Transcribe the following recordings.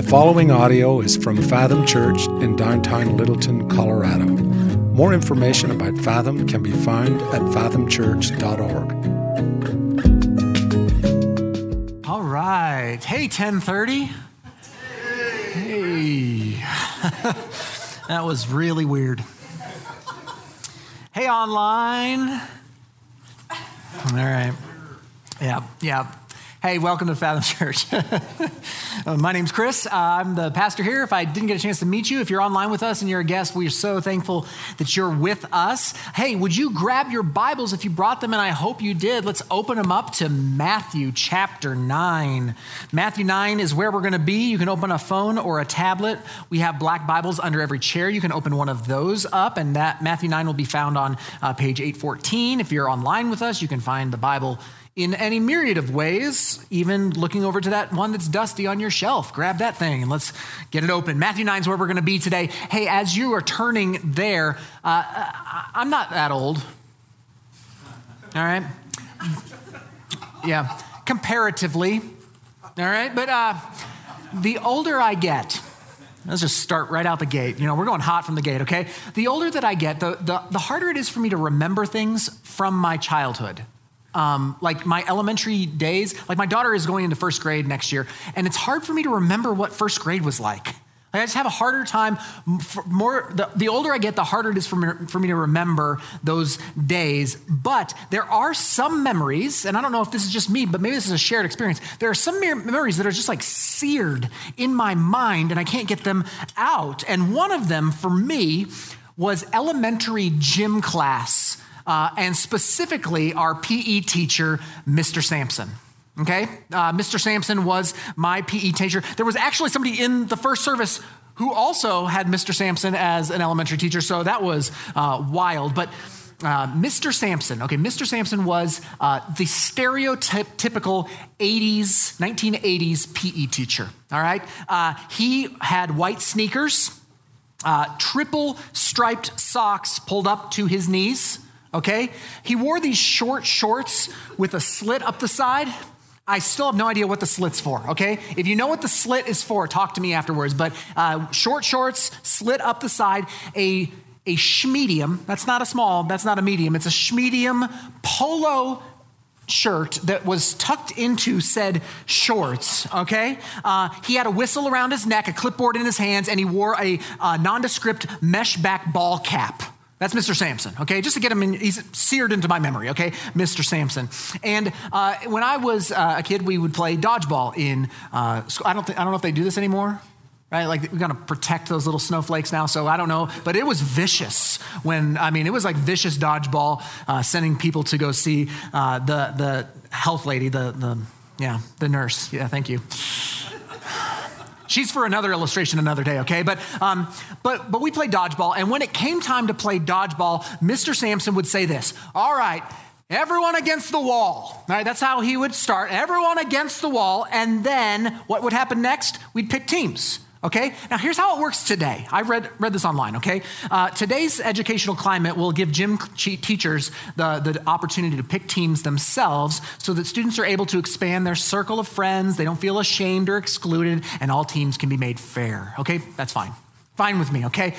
The following audio is from Fathom Church in downtown Littleton, Colorado. More information about Fathom can be found at fathomchurch.org. All right. Hey, 1030. Hey. that was really weird. Hey, online. All right. Yeah, yeah. Hey, welcome to Fathom Church. Uh, my name's Chris. Uh, I'm the pastor here. If I didn't get a chance to meet you, if you're online with us and you're a guest, we are so thankful that you're with us. Hey, would you grab your Bibles if you brought them? And I hope you did. Let's open them up to Matthew chapter 9. Matthew 9 is where we're going to be. You can open a phone or a tablet. We have black Bibles under every chair. You can open one of those up, and that Matthew 9 will be found on uh, page 814. If you're online with us, you can find the Bible in any myriad of ways, even looking over to that one that's dusty on your shelf. Grab that thing and let's get it open. Matthew 9 is where we're going to be today. Hey, as you are turning there, uh, I'm not that old. All right? Yeah, comparatively. All right? But uh, the older I get, Let's just start right out the gate. You know, we're going hot from the gate, okay? The older that I get, the, the, the harder it is for me to remember things from my childhood um, like my elementary days, like my daughter is going into first grade next year, and it's hard for me to remember what first grade was like. I just have a harder time. More the, the, older I get, the harder it is for me, for me to remember those days. But there are some memories, and I don't know if this is just me, but maybe this is a shared experience. There are some memories that are just like seared in my mind, and I can't get them out. And one of them for me was elementary gym class uh, and specifically our PE teacher, Mr. Sampson. Okay? Uh, Mr. Sampson was my PE teacher. There was actually somebody in the first service who also had Mr. Sampson as an elementary teacher, so that was uh, wild. But uh, Mr. Sampson, okay, Mr. Sampson was uh, the stereotypical 80s, 1980s PE teacher, all right? Uh, he had white sneakers, uh, triple striped socks pulled up to his knees, okay? He wore these short shorts with a slit up the side. I still have no idea what the slit's for, okay? If you know what the slit is for, talk to me afterwards. But uh, short shorts, slit up the side, a, a schmedium, that's not a small, that's not a medium, it's a schmedium polo shirt that was tucked into said shorts, okay? Uh, he had a whistle around his neck, a clipboard in his hands, and he wore a uh, nondescript mesh back ball cap. That's Mr. Sampson, okay? Just to get him in, he's seared into my memory, okay? Mr. Sampson. And uh, when I was uh, a kid, we would play dodgeball in uh, school. I don't, th- I don't know if they do this anymore, right? Like we got to protect those little snowflakes now, so I don't know. But it was vicious when, I mean, it was like vicious dodgeball, uh, sending people to go see uh, the, the health lady, the, the, yeah, the nurse. Yeah, thank you. She's for another illustration another day, okay? But, um, but, but we played dodgeball, and when it came time to play dodgeball, Mr. Sampson would say this All right, everyone against the wall. All right, that's how he would start. Everyone against the wall, and then what would happen next? We'd pick teams. Okay? Now, here's how it works today. I read, read this online, okay? Uh, today's educational climate will give gym teachers the, the opportunity to pick teams themselves so that students are able to expand their circle of friends, they don't feel ashamed or excluded, and all teams can be made fair. Okay? That's fine. Fine with me, okay?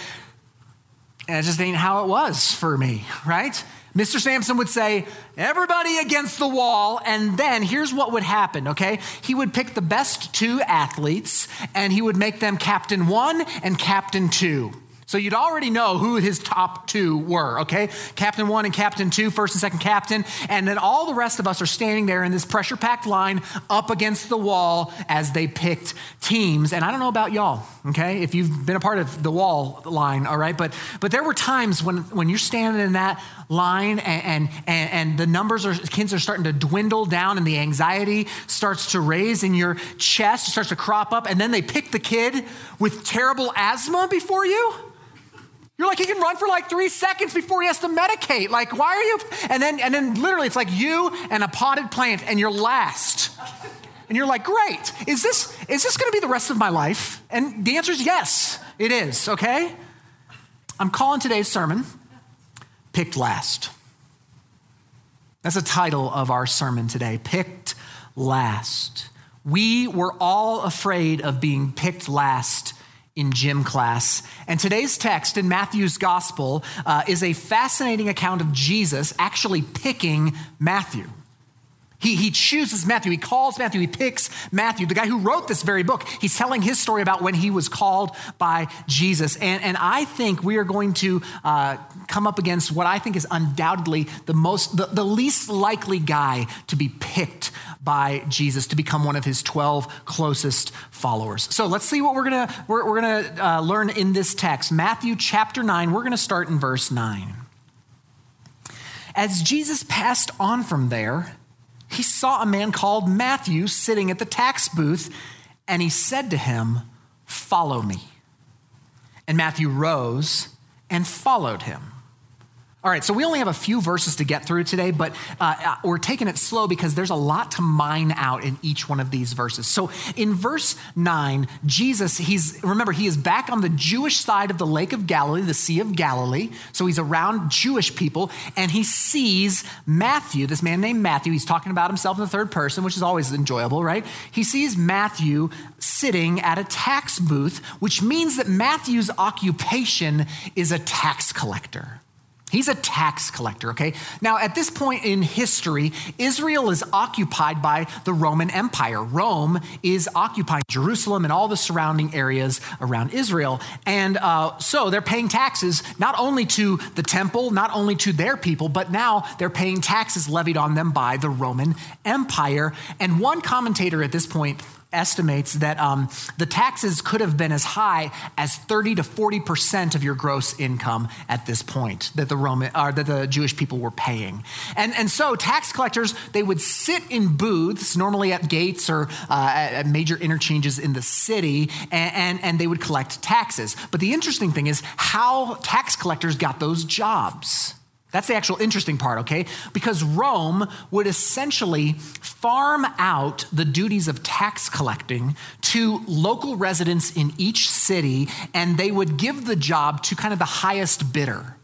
And it just ain't how it was for me, right? Mr. Sampson would say, Everybody against the wall. And then here's what would happen, okay? He would pick the best two athletes and he would make them captain one and captain two. So you'd already know who his top two were, okay? Captain one and captain two, first and second captain. And then all the rest of us are standing there in this pressure packed line up against the wall as they picked teams. And I don't know about y'all, okay? If you've been a part of the wall line, all right? But, but there were times when, when you're standing in that line and, and, and the numbers are, kids are starting to dwindle down and the anxiety starts to raise in your chest, starts to crop up. And then they pick the kid with terrible asthma before you. You're like, he can run for like three seconds before he has to medicate. Like, why are you? And then, and then literally, it's like you and a potted plant, and you're last. And you're like, great. Is this, is this going to be the rest of my life? And the answer is yes, it is, okay? I'm calling today's sermon Picked Last. That's the title of our sermon today Picked Last. We were all afraid of being picked last in gym class. And today's text in Matthew's gospel uh, is a fascinating account of Jesus actually picking Matthew. He, he chooses Matthew. He calls Matthew. He picks Matthew, the guy who wrote this very book. He's telling his story about when he was called by Jesus. And, and I think we are going to uh, come up against what I think is undoubtedly the most, the, the least likely guy to be picked by Jesus to become one of his 12 closest followers. So let's see what we're going to we're, we're gonna uh, learn in this text. Matthew chapter 9, we're going to start in verse 9. As Jesus passed on from there, he saw a man called Matthew sitting at the tax booth, and he said to him, Follow me. And Matthew rose and followed him. All right, so we only have a few verses to get through today, but uh, uh, we're taking it slow because there's a lot to mine out in each one of these verses. So in verse 9, Jesus, he's, remember, he is back on the Jewish side of the Lake of Galilee, the Sea of Galilee. So he's around Jewish people, and he sees Matthew, this man named Matthew. He's talking about himself in the third person, which is always enjoyable, right? He sees Matthew sitting at a tax booth, which means that Matthew's occupation is a tax collector. He's a tax collector, okay? Now, at this point in history, Israel is occupied by the Roman Empire. Rome is occupying Jerusalem and all the surrounding areas around Israel. And uh, so they're paying taxes not only to the temple, not only to their people, but now they're paying taxes levied on them by the Roman Empire. And one commentator at this point estimates that um, the taxes could have been as high as 30 to 40 percent of your gross income at this point that the Roman or that the Jewish people were paying, and and so tax collectors they would sit in booths, normally at gates or uh, at major interchanges in the city, and, and and they would collect taxes. But the interesting thing is how tax collectors got those jobs. That's the actual interesting part, okay? Because Rome would essentially farm out the duties of tax collecting to local residents in each city, and they would give the job to kind of the highest bidder.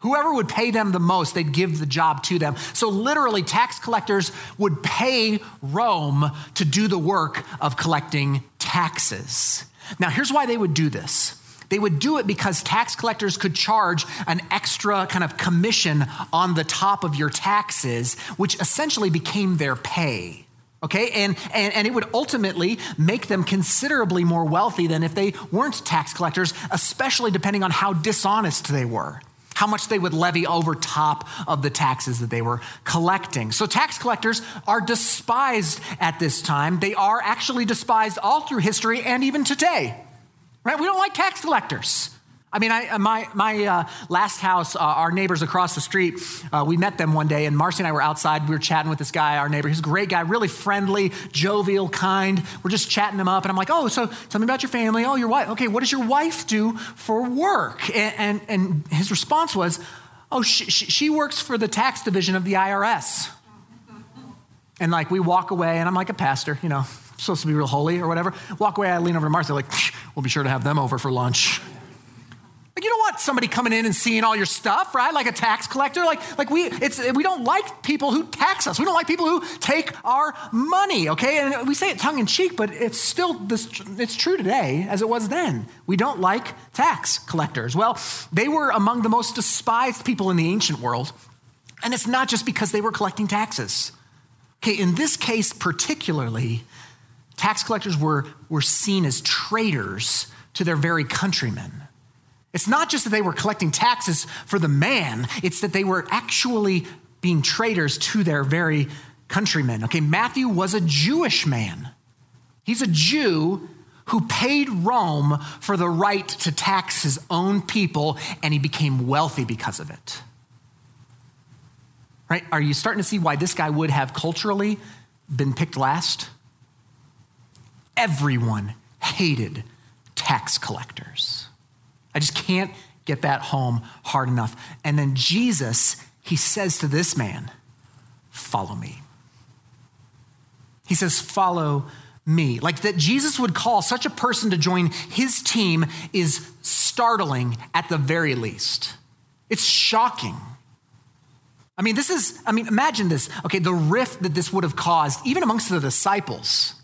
Whoever would pay them the most, they'd give the job to them. So, literally, tax collectors would pay Rome to do the work of collecting taxes. Now, here's why they would do this they would do it because tax collectors could charge an extra kind of commission on the top of your taxes, which essentially became their pay. Okay, and, and, and it would ultimately make them considerably more wealthy than if they weren't tax collectors, especially depending on how dishonest they were how much they would levy over top of the taxes that they were collecting. So, tax collectors are despised at this time. They are actually despised all through history and even today right? We don't like tax collectors. I mean, I, my, my uh, last house, uh, our neighbors across the street, uh, we met them one day, and Marcy and I were outside. We were chatting with this guy, our neighbor. He's a great guy, really friendly, jovial, kind. We're just chatting him up, and I'm like, oh, so tell me about your family. Oh, your wife. Okay, what does your wife do for work? And, and, and his response was, oh, she, she works for the tax division of the IRS. And like, we walk away, and I'm like a pastor, you know, supposed to be real holy or whatever. Walk away, I lean over to Martha, like, we'll be sure to have them over for lunch. Like you don't want somebody coming in and seeing all your stuff, right? Like a tax collector. Like, like we, it's, we don't like people who tax us. We don't like people who take our money, okay? And we say it tongue in cheek, but it's still this, it's true today as it was then. We don't like tax collectors. Well, they were among the most despised people in the ancient world. And it's not just because they were collecting taxes. Okay, in this case particularly, tax collectors were, were seen as traitors to their very countrymen. It's not just that they were collecting taxes for the man, it's that they were actually being traitors to their very countrymen. Okay, Matthew was a Jewish man. He's a Jew who paid Rome for the right to tax his own people, and he became wealthy because of it. Right? Are you starting to see why this guy would have culturally been picked last? Everyone hated tax collectors. I just can't get that home hard enough. And then Jesus, he says to this man, Follow me. He says, Follow me. Like that Jesus would call such a person to join his team is startling at the very least. It's shocking. I mean, this is, I mean, imagine this. Okay, the rift that this would have caused, even amongst the disciples.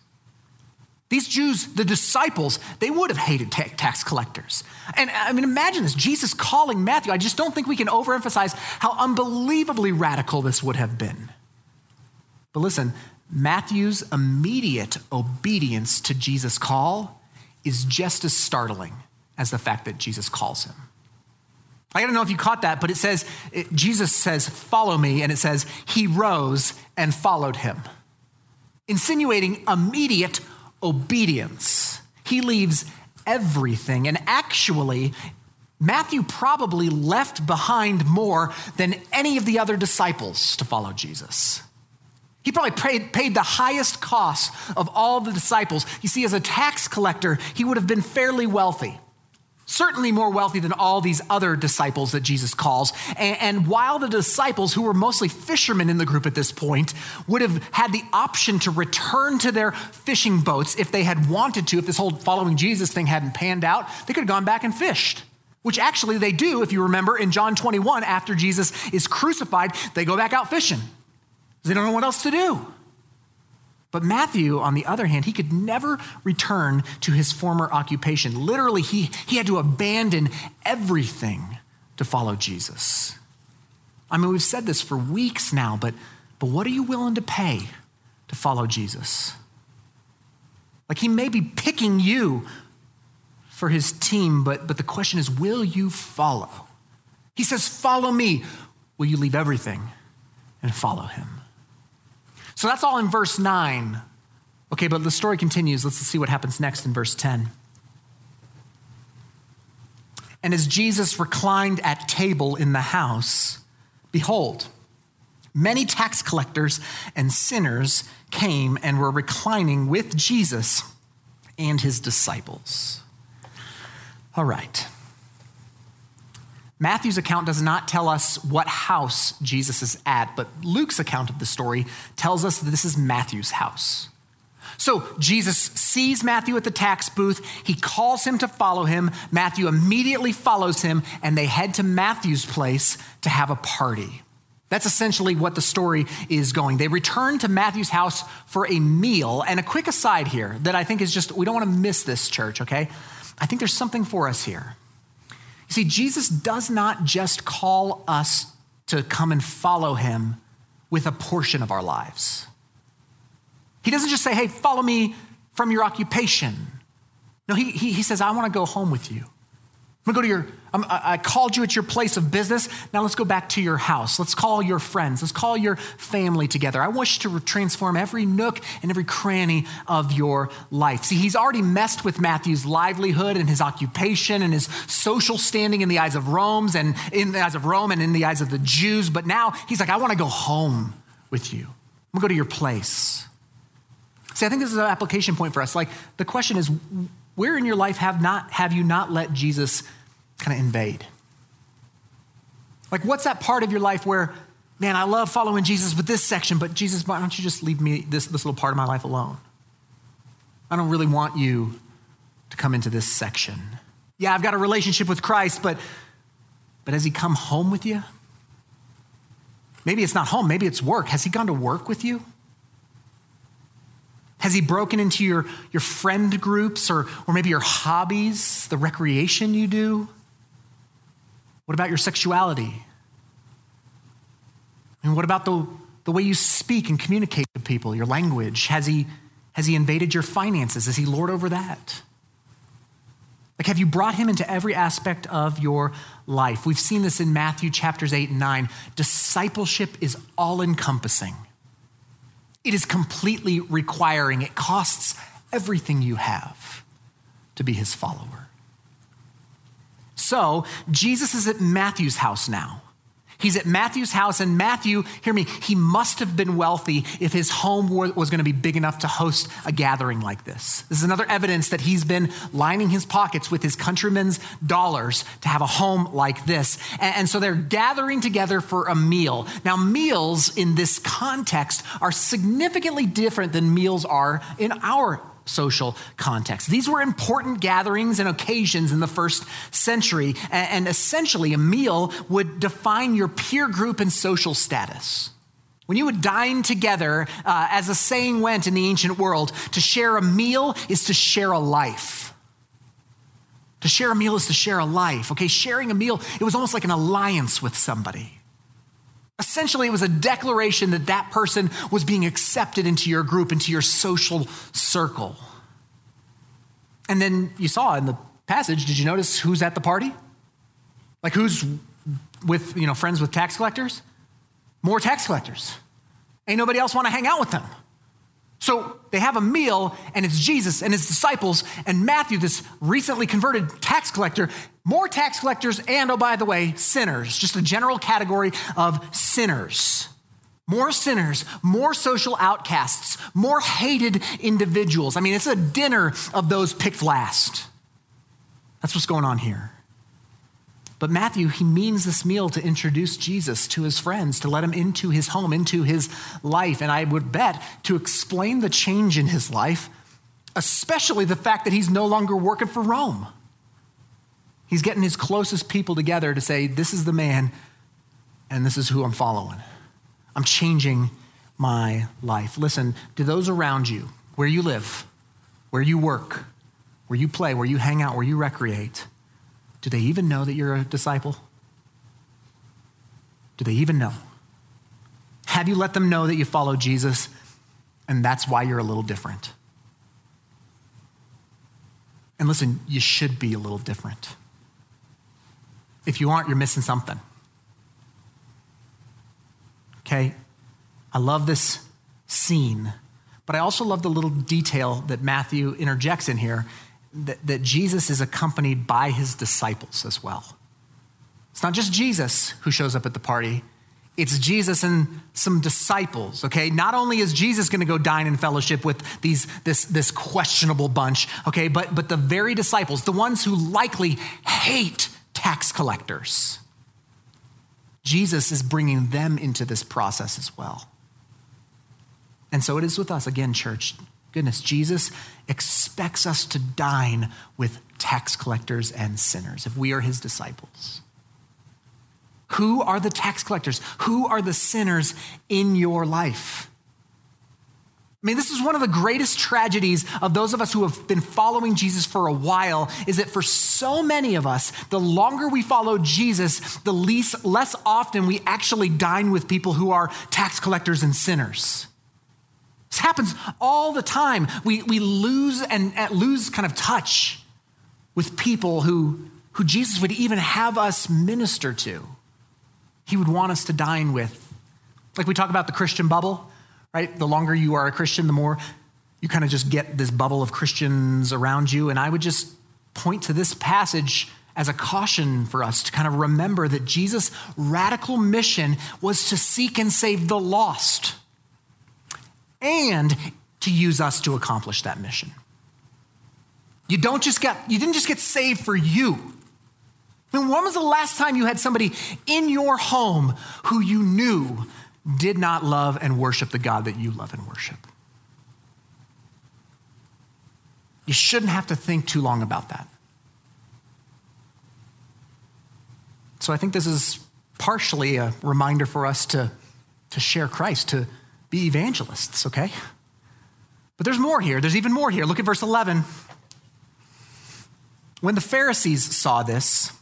These Jews, the disciples, they would have hated tax collectors. And I mean, imagine this Jesus calling Matthew. I just don't think we can overemphasize how unbelievably radical this would have been. But listen, Matthew's immediate obedience to Jesus' call is just as startling as the fact that Jesus calls him. I don't know if you caught that, but it says, it, Jesus says, Follow me, and it says, He rose and followed him, insinuating immediate obedience. He leaves everything. And actually, Matthew probably left behind more than any of the other disciples to follow Jesus. He probably paid, paid the highest cost of all the disciples. You see, as a tax collector, he would have been fairly wealthy certainly more wealthy than all these other disciples that Jesus calls. And, and, while the disciples, who were mostly fishermen in the group at this point, would have had the option to return to their fishing boats if they had wanted to, if this whole following Jesus thing hadn't panned out, they could have gone back and fished. Which actually they do, if you remember, in John 21, after Jesus is crucified, they go back out fishing. They don't know what else to do. But Matthew, on the other hand, he could never return to his former occupation. Literally, he, he had to abandon everything to follow Jesus. I mean, we've said this for weeks now, but, but what are you willing to pay to follow Jesus? Like, he may be picking you for his team, but, but the question is, will you follow? He says, Follow me. Will you leave everything and follow him? So that's all in verse 9. Okay, but the story continues. Let's see what happens next in verse 10. And as Jesus reclined at table in the house, behold, many tax collectors and sinners came and were reclining with Jesus and his disciples. All right. Matthew's account does not tell us what house Jesus is at, but Luke's account of the story tells us that this is Matthew's house. So Jesus sees Matthew at the tax booth. He calls him to follow him. Matthew immediately follows him, and they head to Matthew's place to have a party. That's essentially what the story is going. They return to Matthew's house for a meal. And a quick aside here that I think is just, we don't want to miss this, church, okay? I think there's something for us here. See, Jesus does not just call us to come and follow him with a portion of our lives. He doesn't just say, hey, follow me from your occupation. No, he, he, he says, I want to go home with you. I'm gonna go to your, I'm, i called you at your place of business. Now let's go back to your house. Let's call your friends. Let's call your family together. I want you to transform every nook and every cranny of your life. See, he's already messed with Matthew's livelihood and his occupation and his social standing in the eyes of Rome's and in the eyes of Rome and in the eyes of the Jews. But now he's like, I want to go home with you. I'm gonna go to your place. See, I think this is an application point for us. Like the question is, where in your life have, not, have you not let Jesus kind of invade? Like, what's that part of your life where, man, I love following Jesus with this section, but Jesus, why don't you just leave me this, this little part of my life alone? I don't really want you to come into this section. Yeah, I've got a relationship with Christ, but, but has he come home with you? Maybe it's not home, maybe it's work. Has he gone to work with you? Has he broken into your, your friend groups or, or maybe your hobbies, the recreation you do? What about your sexuality? And what about the, the way you speak and communicate to people, your language? Has he, has he invaded your finances? Is he Lord over that? Like, have you brought him into every aspect of your life? We've seen this in Matthew chapters 8 and 9. Discipleship is all encompassing. It is completely requiring, it costs everything you have to be his follower. So, Jesus is at Matthew's house now. He's at Matthew's house, and Matthew, hear me, he must have been wealthy if his home was going to be big enough to host a gathering like this. This is another evidence that he's been lining his pockets with his countrymen's dollars to have a home like this. And, so they're gathering together for a meal. Now, meals in this context are significantly different than meals are in our social context. These were important gatherings and occasions in the first century, and essentially, a meal would define your peer group and social status. When you would dine together, uh, as the saying went in the ancient world, to share a meal is to share a life. To share a meal is to share a life. Okay, sharing a meal, it was almost like an alliance with somebody. Essentially, it was a declaration that that person was being accepted into your group, into your social circle. And then you saw in the passage, did you notice who's at the party? Like who's with, you know, friends with tax collectors? More tax collectors. Ain't nobody else want to hang out with them. So they have a meal, and it's Jesus and his disciples, and Matthew, this recently converted tax collector, more tax collectors, and oh, by the way, sinners, just a general category of sinners. More sinners, more social outcasts, more hated individuals. I mean, it's a dinner of those picked last. That's what's going on here. But Matthew, he means this meal to introduce Jesus to his friends, to let him into his home, into his life. And I would bet to explain the change in his life, especially the fact that he's no longer working for Rome. He's getting his closest people together to say, This is the man, and this is who I'm following. I'm changing my life. Listen, to those around you, where you live, where you work, where you play, where you hang out, where you recreate, do they even know that you're a disciple? Do they even know? Have you let them know that you follow Jesus and that's why you're a little different? And listen, you should be a little different. If you aren't, you're missing something. Okay? I love this scene, but I also love the little detail that Matthew interjects in here that, that Jesus is accompanied by his disciples as well. It's not just Jesus who shows up at the party, it's Jesus and some disciples, okay? Not only is Jesus going to go dine in fellowship with these, this, this questionable bunch, okay, but, but the very disciples, the ones who likely hate tax collectors, Jesus is bringing them into this process as well. And so it is with us again, church. Goodness, Jesus expects us to dine with tax collectors and sinners if we are his disciples. Who are the tax collectors? Who are the sinners in your life? I mean, this is one of the greatest tragedies of those of us who have been following Jesus for a while is that for so many of us, the longer we follow Jesus, the least, less often we actually dine with people who are tax collectors and sinners. This happens all the time. We, we lose and lose kind of touch with people who, who Jesus would even have us minister to. He would want us to dine with. Like we talk about the Christian bubble, right? The longer you are a Christian, the more you kind of just get this bubble of Christians around you. And I would just point to this passage as a caution for us to kind of remember that Jesus' radical mission was to seek and save the lost and to use us to accomplish that mission. You don't just get you didn't just get saved for you. I mean, when was the last time you had somebody in your home who you knew did not love and worship the God that you love and worship? You shouldn't have to think too long about that. So I think this is partially a reminder for us to, to share Christ, to be evangelists, okay? But there's more here. There's even more here. Look at verse 11. When the Pharisees saw this,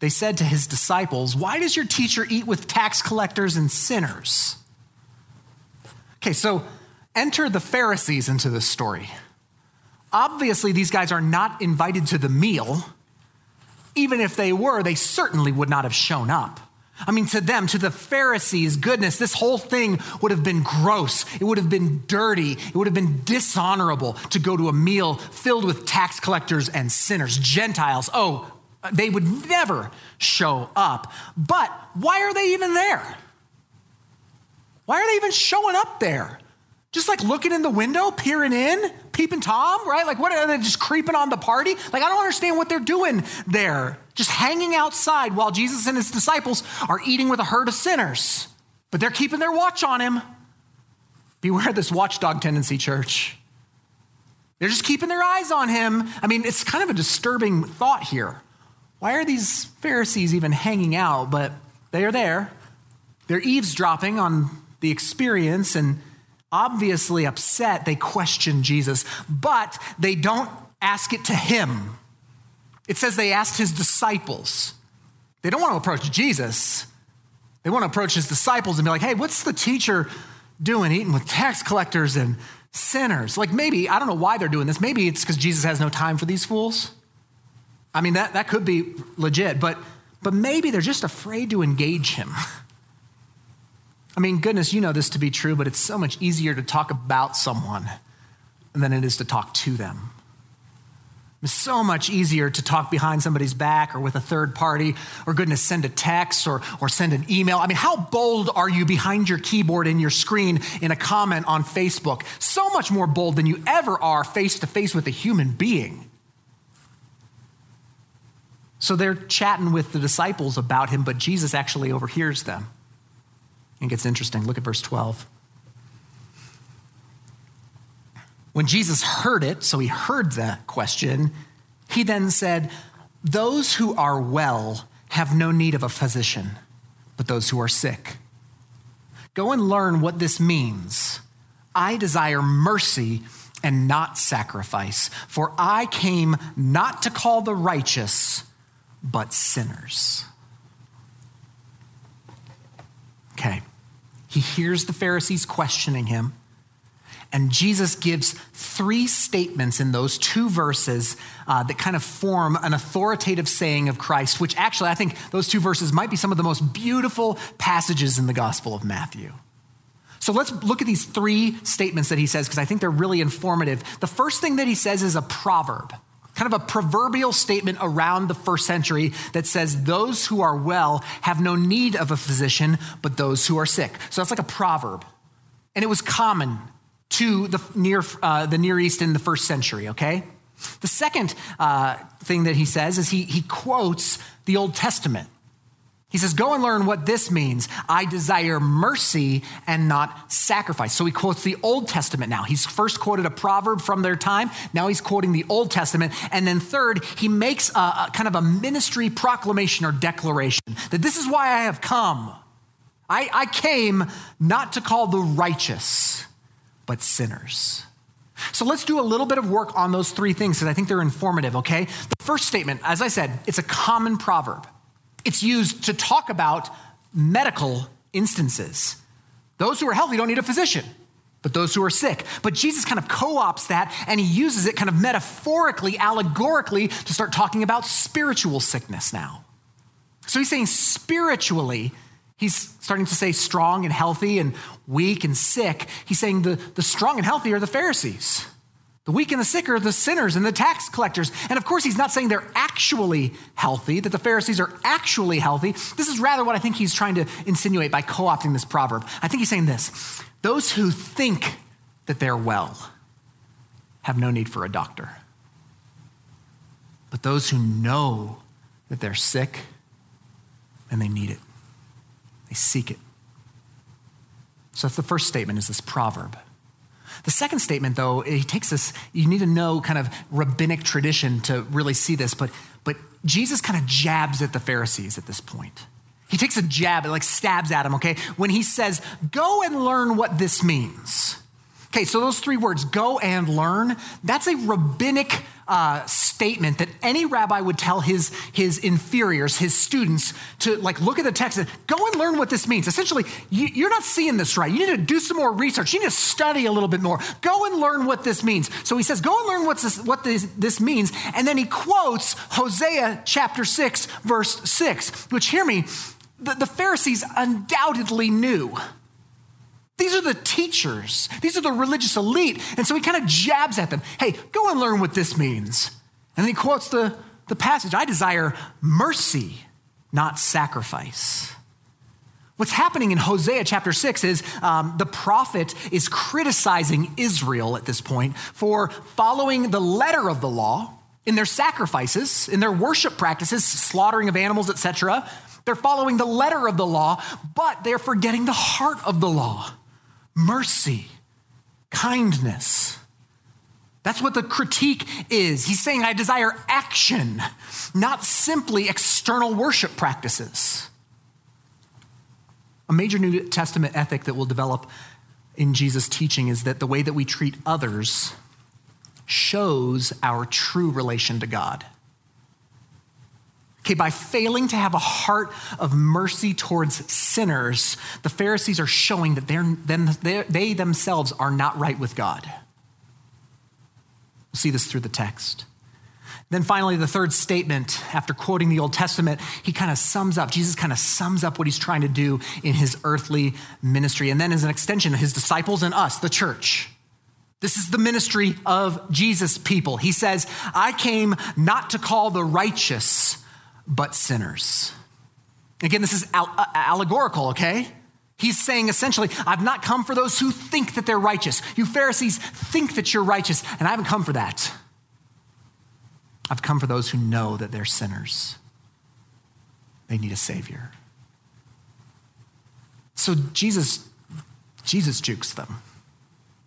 they said to his disciples, Why does your teacher eat with tax collectors and sinners? Okay, so enter the Pharisees into this story. Obviously, these guys are not invited to the meal. Even if they were, they certainly would not have shown up. I mean, to them, to the Pharisees, goodness, this whole thing would have been gross. It would have been dirty. It would have been dishonorable to go to a meal filled with tax collectors and sinners, Gentiles. Oh, they would never show up. But why are they even there? Why are they even showing up there? Just like looking in the window, peering in, peeping Tom, right? Like, what are they just creeping on the party? Like, I don't understand what they're doing there just hanging outside while Jesus and his disciples are eating with a herd of sinners. But they're keeping their watch on him. Beware this watchdog tendency, church. They're just keeping their eyes on him. I mean, it's kind of a disturbing thought here. Why are these Pharisees even hanging out? But they are there. They're eavesdropping on the experience and obviously upset, they question Jesus, but they don't ask it to him. It says they asked his disciples. They don't want to approach Jesus. They want to approach his disciples and be like, hey, what's the teacher doing eating with tax collectors and sinners? Like maybe, I don't know why they're doing this. Maybe it's because Jesus has no time for these fools. I mean, that, that could be legit, but, but maybe they're just afraid to engage him. I mean, goodness, you know this to be true, but it's so much easier to talk about someone than it is to talk to them. It's so much easier to talk behind somebody's back or with a third party, or goodness, send a text or, or send an email. I mean, how bold are you behind your keyboard in your screen in a comment on Facebook? So much more bold than you ever are face to face with a human being. So they're chatting with the disciples about him, but Jesus actually overhears them. It gets interesting. Look at verse 12. When Jesus heard it, so he heard the question, he then said, Those who are well have no need of a physician, but those who are sick. Go and learn what this means. I desire mercy and not sacrifice, for I came not to call the righteous, but sinners. Okay. He hears the Pharisees questioning him. And Jesus gives three statements in those two verses uh, that kind of form an authoritative saying of Christ, which actually I think those two verses might be some of the most beautiful passages in the Gospel of Matthew. So let's look at these three statements that he says because I think they're really informative. The first thing that he says is a proverb, kind of a proverbial statement around the first century that says, Those who are well have no need of a physician, but those who are sick. So that's like a proverb. And it was common to the near, uh, the Near East in the first century, okay? The second uh, thing that he says is he, he quotes the Old Testament. He says, Go and learn what this means. I desire mercy and not sacrifice. So he quotes the Old Testament now. He's first quoted a proverb from their time. Now he's quoting the Old Testament. And then third, he makes a, a kind of a ministry proclamation or declaration that this is why I have come. I, I came not to call the righteous, but sinners. So let's do a little bit of work on those three things because I think they're informative, okay? The first statement, as I said, it's a common proverb. It's used to talk about medical instances. Those who are healthy don't need a physician, but those who are sick. But Jesus kind of co opts that and he uses it kind of metaphorically, allegorically, to start talking about spiritual sickness now. So he's saying spiritually, He's starting to say strong and healthy and weak and sick. He's saying the, the strong and healthy are the Pharisees. The weak and the sick are the sinners and the tax collectors. And of course, he's not saying they're actually healthy, that the Pharisees are actually healthy. This is rather what I think he's trying to insinuate by co opting this proverb. I think he's saying this those who think that they're well have no need for a doctor. But those who know that they're sick and they need it. They seek it. So that's the first statement is this proverb. The second statement, though, he takes this, you need to know kind of rabbinic tradition to really see this, but, but Jesus kind of jabs at the Pharisees at this point. He takes a jab, it like stabs at him, okay? When he says, go and learn what this means. Okay, so those three words, go and learn, that's a rabbinic uh, statement that any rabbi would tell his, his inferiors, his students, to like look at the text and go and learn what this means. Essentially, you, you're not seeing this right. You need to do some more research. You need to study a little bit more. Go and learn what this means. So he says, go and learn what's this, what this, this means. And then he quotes Hosea chapter 6, verse 6, which, hear me, the, the Pharisees undoubtedly knew. These are the teachers. These are the religious elite. And so he kind of jabs at them. Hey, go and learn what this means. And he quotes the, the passage I desire mercy, not sacrifice. What's happening in Hosea chapter 6 is um, the prophet is criticizing Israel at this point for following the letter of the law in their sacrifices, in their worship practices, slaughtering of animals, etc. They're following the letter of the law, but they're forgetting the heart of the law mercy, kindness. That's what the critique is. He's saying, I desire action, not simply external worship practices. A major New Testament ethic that will develop in Jesus' teaching is that the way that we treat others shows our true relation to God. Okay, by failing to have a heart of mercy towards sinners, the Pharisees are showing that they're, they're, they themselves are not right with God. We'll see this through the text. Then finally, the third statement, after quoting the Old Testament, he kind of sums up, Jesus kind of sums up what he's trying to do in his earthly ministry. And then, as an extension, his disciples and us, the church. This is the ministry of Jesus people. He says, I came not to call the righteous, but sinners. Again, this is uh, allegorical, okay? He's saying essentially, I've not come for those who think that they're righteous. You Pharisees think that you're righteous, and I haven't come for that. I've come for those who know that they're sinners. They need a Savior. So Jesus, Jesus jukes them.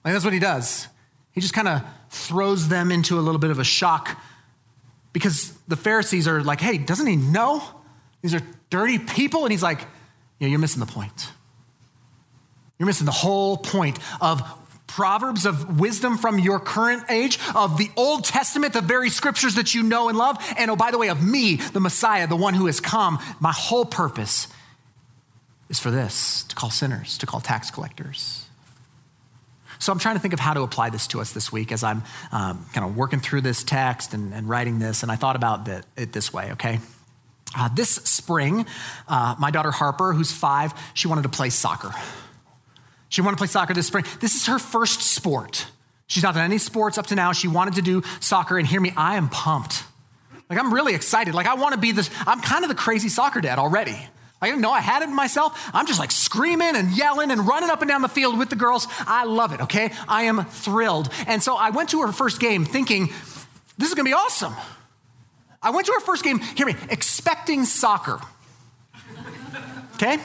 Like that's what he does. He just kind of throws them into a little bit of a shock because the Pharisees are like, hey, doesn't he know? These are dirty people. And he's like, yeah, you're missing the point. You're missing the whole point of Proverbs of wisdom from your current age, of the Old Testament, the very scriptures that you know and love, and oh, by the way, of me, the Messiah, the one who has come. My whole purpose is for this to call sinners, to call tax collectors. So I'm trying to think of how to apply this to us this week as I'm um, kind of working through this text and, and writing this. And I thought about it this way, okay? Uh, this spring, uh, my daughter Harper, who's five, she wanted to play soccer. She wanted to play soccer this spring. This is her first sport. She's not done any sports up to now. She wanted to do soccer, and hear me, I am pumped. Like, I'm really excited. Like, I want to be this, I'm kind of the crazy soccer dad already. I didn't know I had it myself. I'm just like screaming and yelling and running up and down the field with the girls. I love it, okay? I am thrilled. And so I went to her first game thinking, this is gonna be awesome. I went to her first game, hear me, expecting soccer. Okay?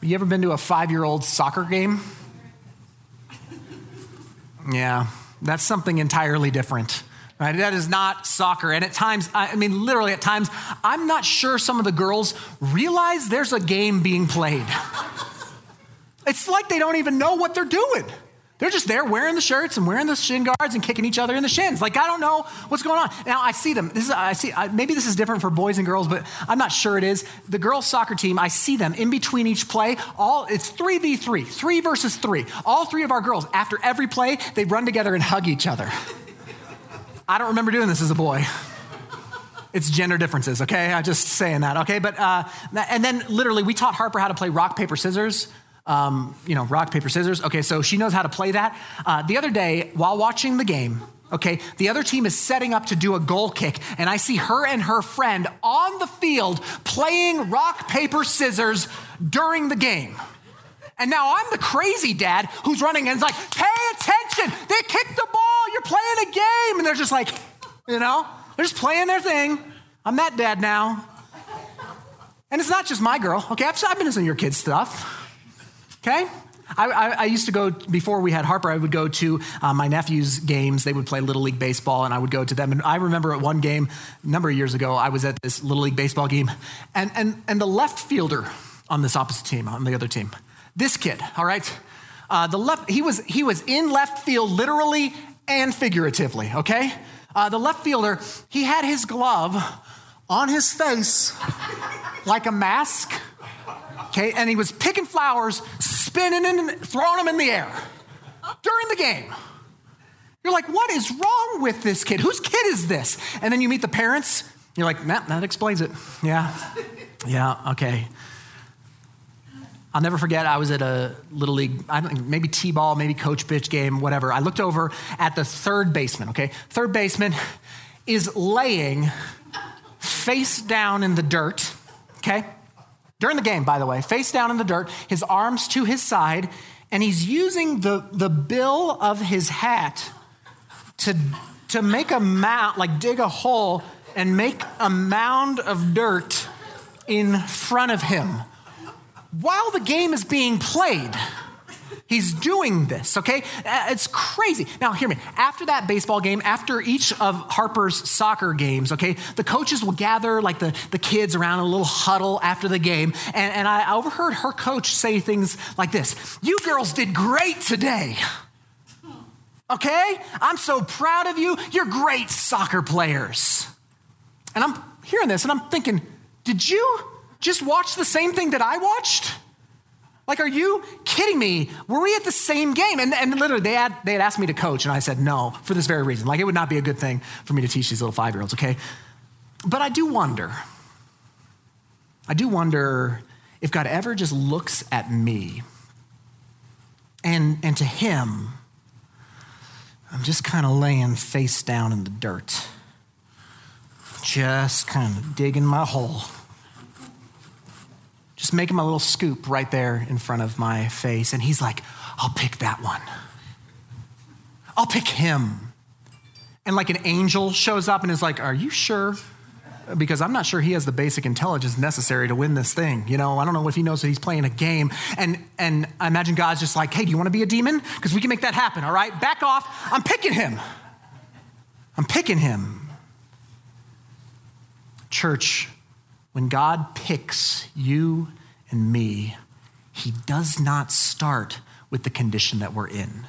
You ever been to a five year old soccer game? Yeah, that's something entirely different. Right? That is not soccer. And at times, I mean, literally at times, I'm not sure some of the girls realize there's a game being played. it's like they don't even know what they're doing. They're just there wearing the shirts and wearing the shin guards and kicking each other in the shins. Like, I don't know what's going on. Now, I see them. This is, I see, maybe this is different for boys and girls, but I'm not sure it is. The girls' soccer team, I see them in between each play. All It's 3v3, three versus three. All three of our girls, after every play, they run together and hug each other. I don't remember doing this as a boy. It's gender differences, okay? I'm just saying that, okay? But, uh, and then literally, we taught Harper how to play rock, paper, scissors. Um, you know, rock, paper, scissors. Okay, so she knows how to play that. Uh, the other day, while watching the game, okay, the other team is setting up to do a goal kick, and I see her and her friend on the field playing rock, paper, scissors during the game. And now I'm the crazy dad who's running and is like, pay attention. They kicked the ball. You're playing a game. And they're just like, you know, they're just playing their thing. I'm that dad now. And it's not just my girl. Okay, I've, I've been in your kids' stuff. Okay? I, I, I, used to go, before we had Harper, I would go to uh, my nephew's games. They would play Little League Baseball, and I would go to them. And I remember at one game, a number of years ago, I was at this Little League Baseball game, and, and, and the left fielder on this opposite team, on the other team, this kid, all right? Uh, the left, he was, he was in left field literally and figuratively, okay? Uh, the left fielder, he had his glove on his face like a mask, okay? And he was picking flowers, spinning and throwing them in the air during the game. You're like, what is wrong with this kid? Whose kid is this? And then you meet the parents. You're like, nah, that explains it. Yeah. Yeah, okay. I'll never forget, I was at a little league, I don't maybe T ball, maybe coach pitch game, whatever. I looked over at the third baseman, okay? Third baseman is laying face down in the dirt, okay? During the game, by the way, face down in the dirt, his arms to his side, and he's using the, the bill of his hat to, to make a mound, like dig a hole and make a mound of dirt in front of him while the game is being played. He's doing this, okay? Uh, it's crazy. Now, hear me. After that baseball game, after each of Harper's soccer games, okay, the coaches will gather like the, the kids around a little huddle after the game. And, and I overheard her coach say things like this You girls did great today. Okay? I'm so proud of you. You're great soccer players. And I'm hearing this and I'm thinking, did you just watch the same thing that I watched? Like, are you kidding me? Were we at the same game? And, and literally, they had, they had asked me to coach, and I said no for this very reason. Like, it would not be a good thing for me to teach these little five year olds, okay? But I do wonder, I do wonder if God ever just looks at me and, and to Him, I'm just kind of laying face down in the dirt, just kind of digging my hole just making my little scoop right there in front of my face. And he's like, I'll pick that one. I'll pick him. And like an angel shows up and is like, Are you sure? Because I'm not sure he has the basic intelligence necessary to win this thing. You know, I don't know if he knows that he's playing a game. And, and I imagine God's just like, Hey, do you want to be a demon? Because we can make that happen, all right? Back off. I'm picking him. I'm picking him. Church, when God picks you and me, He does not start with the condition that we're in.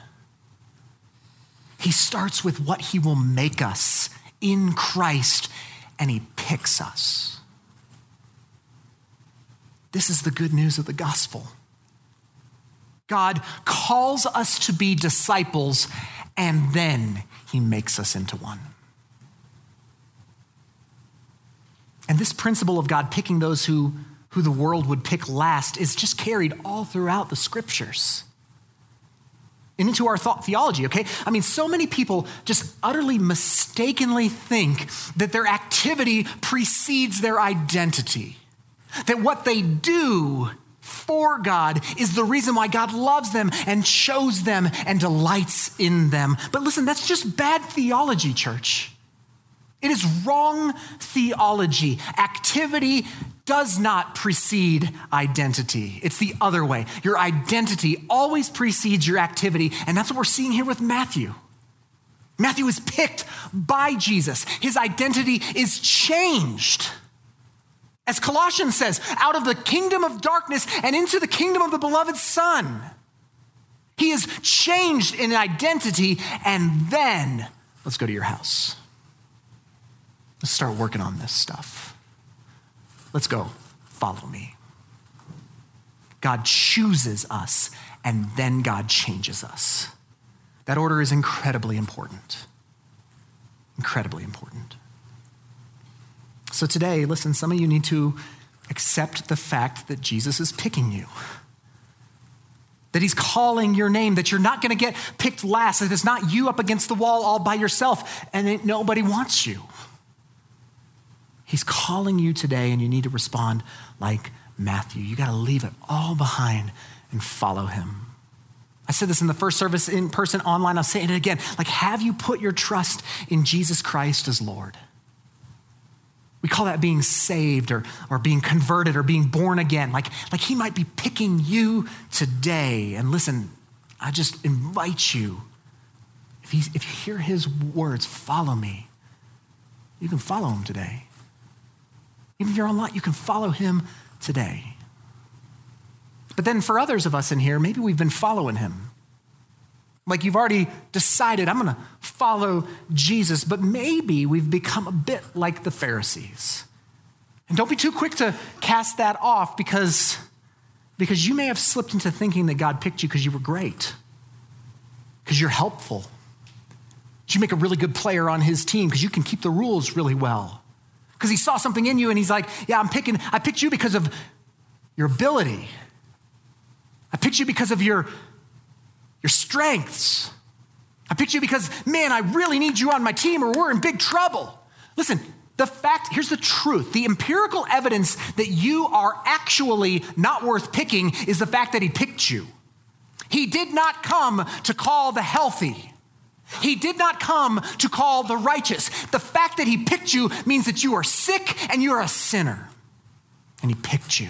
He starts with what He will make us in Christ, and He picks us. This is the good news of the gospel. God calls us to be disciples, and then He makes us into one. And this principle of God picking those who, who the world would pick last is just carried all throughout the scriptures and into our thought theology, okay? I mean, so many people just utterly mistakenly think that their activity precedes their identity, that what they do for God is the reason why God loves them and chose them and delights in them. But listen, that's just bad theology, church. It is wrong theology. Activity does not precede identity. It's the other way. Your identity always precedes your activity, and that's what we're seeing here with Matthew. Matthew is picked by Jesus, his identity is changed. As Colossians says, out of the kingdom of darkness and into the kingdom of the beloved Son. He is changed in identity, and then let's go to your house. Let's start working on this stuff. Let's go. Follow me. God chooses us, and then God changes us. That order is incredibly important. Incredibly important. So today, listen, some of you need to accept the fact that Jesus is picking you. That he's calling your name, that you're not going to get picked last, that it's not you up against the wall all by yourself, and nobody wants you. He's calling you today, and you need to respond like Matthew. You got to leave it all behind and follow him. I said this in the first service in person online. I'll say it again. Like, have you put your trust in Jesus Christ as Lord? We call that being saved or, or being converted or being born again. Like, like he might be picking you today. And listen, I just invite you, if, he's, if you hear his words, follow me. You can follow him today. Even if you're online, you can follow him today. But then for others of us in here, maybe we've been following him. Like you've already decided, I'm going to follow Jesus, but maybe we've become a bit like the Pharisees. And don't be too quick to cast that off because, because you may have slipped into thinking that God picked you because you were great, because you're helpful, because you make a really good player on his team, because you can keep the rules really well because he saw something in you and he's like, Yeah, I'm picking, I picked you because of your ability. I picked you because of your, your strengths. I picked you because, man, I really need you on my team or we're in big trouble. Listen, the fact, here's the truth the empirical evidence that you are actually not worth picking is the fact that he picked you. He did not come to call the healthy. He did not come to call the righteous. The fact that he picked you means that you are sick and you're a sinner. And he picked you.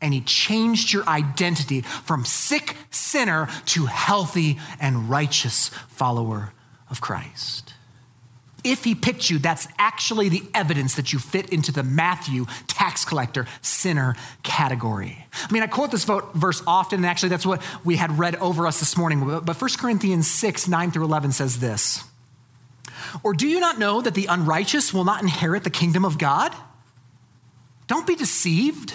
and he changed your identity from sick sinner to healthy and righteous follower of Christ. If he picked you, that's actually the evidence that you fit into the Matthew tax collector sinner category. I mean, I quote this verse often, and actually that's what we had read over us this morning. But 1 Corinthians 6, 9 through 11 says this Or do you not know that the unrighteous will not inherit the kingdom of God? Don't be deceived.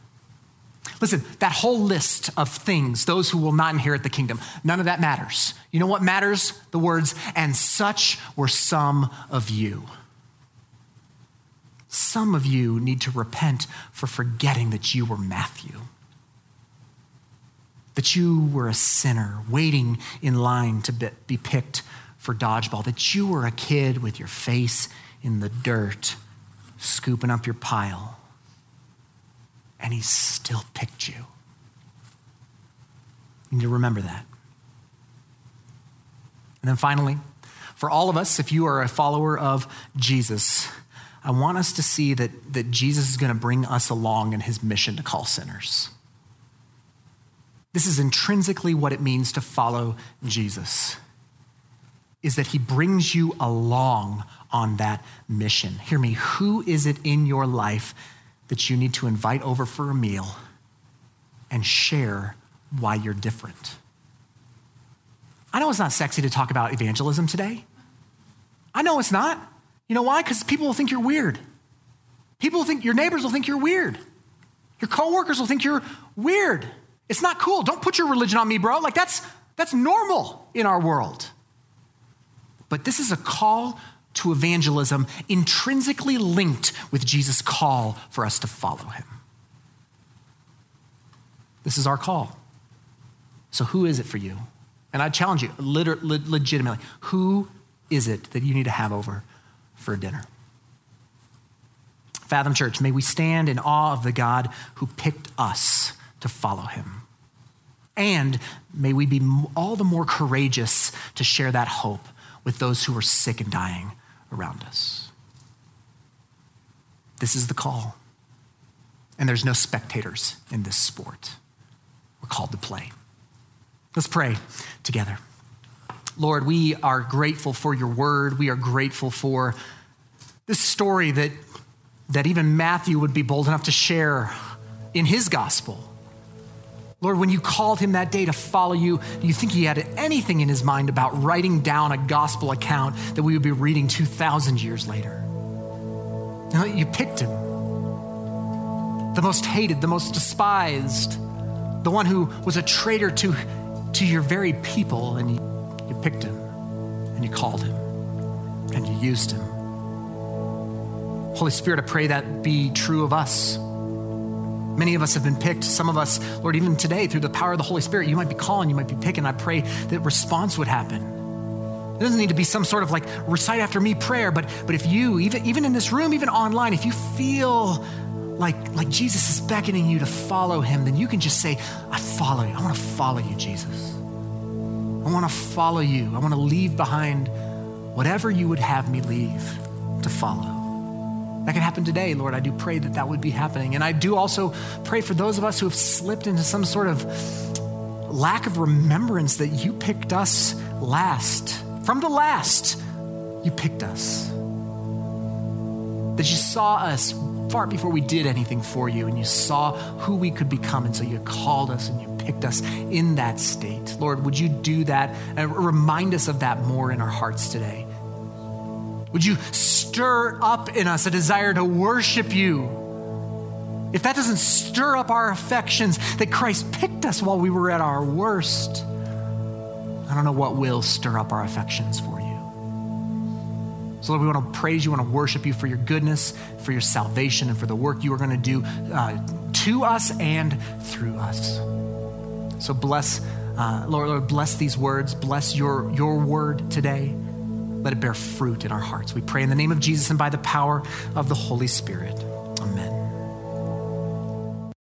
Listen, that whole list of things, those who will not inherit the kingdom, none of that matters. You know what matters? The words, and such were some of you. Some of you need to repent for forgetting that you were Matthew, that you were a sinner waiting in line to be picked for dodgeball, that you were a kid with your face in the dirt, scooping up your pile and he still picked you. You need to remember that. And then finally, for all of us, if you are a follower of Jesus, I want us to see that, that Jesus is going to bring us along in his mission to call sinners. This is intrinsically what it means to follow Jesus. Is that he brings you along on that mission. Hear me, who is it in your life that you need to invite over for a meal and share why you're different. I know it's not sexy to talk about evangelism today. I know it's not. You know why? Because people will think you're weird. People will think, your neighbors will think you're weird. Your coworkers will think you're weird. It's not cool. Don't put your religion on me, bro. Like that's that's normal in our world. But this is a call to evangelism intrinsically linked with Jesus' call for us to follow him. This is our call. So, who is it for you? And I challenge you, liter- legitimately, who is it that you need to have over for dinner? Fathom Church, may we stand in awe of the God who picked us to follow him. And may we be all the more courageous to share that hope with those who are sick and dying around us. This is the call. And there's no spectators in this sport. We're called to play. Let's pray together. Lord, we are grateful for your word. We are grateful for this story that, that even Matthew would be bold enough to share in his gospel. Lord, when you called him that day to follow you, do you think he had anything in his mind about writing down a gospel account that we would be reading 2,000 years later? No, you picked him. The most hated, the most despised, the one who was a traitor to, to your very people, and you, you picked him, and you called him, and you used him. Holy Spirit, I pray that be true of us. Many of us have been picked. Some of us, Lord, even today, through the power of the Holy Spirit, you might be calling, you might be picking. I pray that response would happen. It doesn't need to be some sort of like recite after me prayer, but, but if you, even, even in this room, even online, if you feel like, like Jesus is beckoning you to follow him, then you can just say, I follow you. I want to follow you, Jesus. I want to follow you. I want to leave behind whatever you would have me leave to follow. That could happen today, Lord. I do pray that that would be happening. And I do also pray for those of us who have slipped into some sort of lack of remembrance that you picked us last. From the last, you picked us. That you saw us far before we did anything for you, and you saw who we could become. And so you called us and you picked us in that state. Lord, would you do that and remind us of that more in our hearts today? Would you stir up in us a desire to worship you? If that doesn't stir up our affections that Christ picked us while we were at our worst, I don't know what will stir up our affections for you. So, Lord, we want to praise you, we want to worship you for your goodness, for your salvation, and for the work you are going to do uh, to us and through us. So bless, uh, Lord, Lord, bless these words. Bless your, your word today. Let it bear fruit in our hearts. We pray in the name of Jesus and by the power of the Holy Spirit. Amen.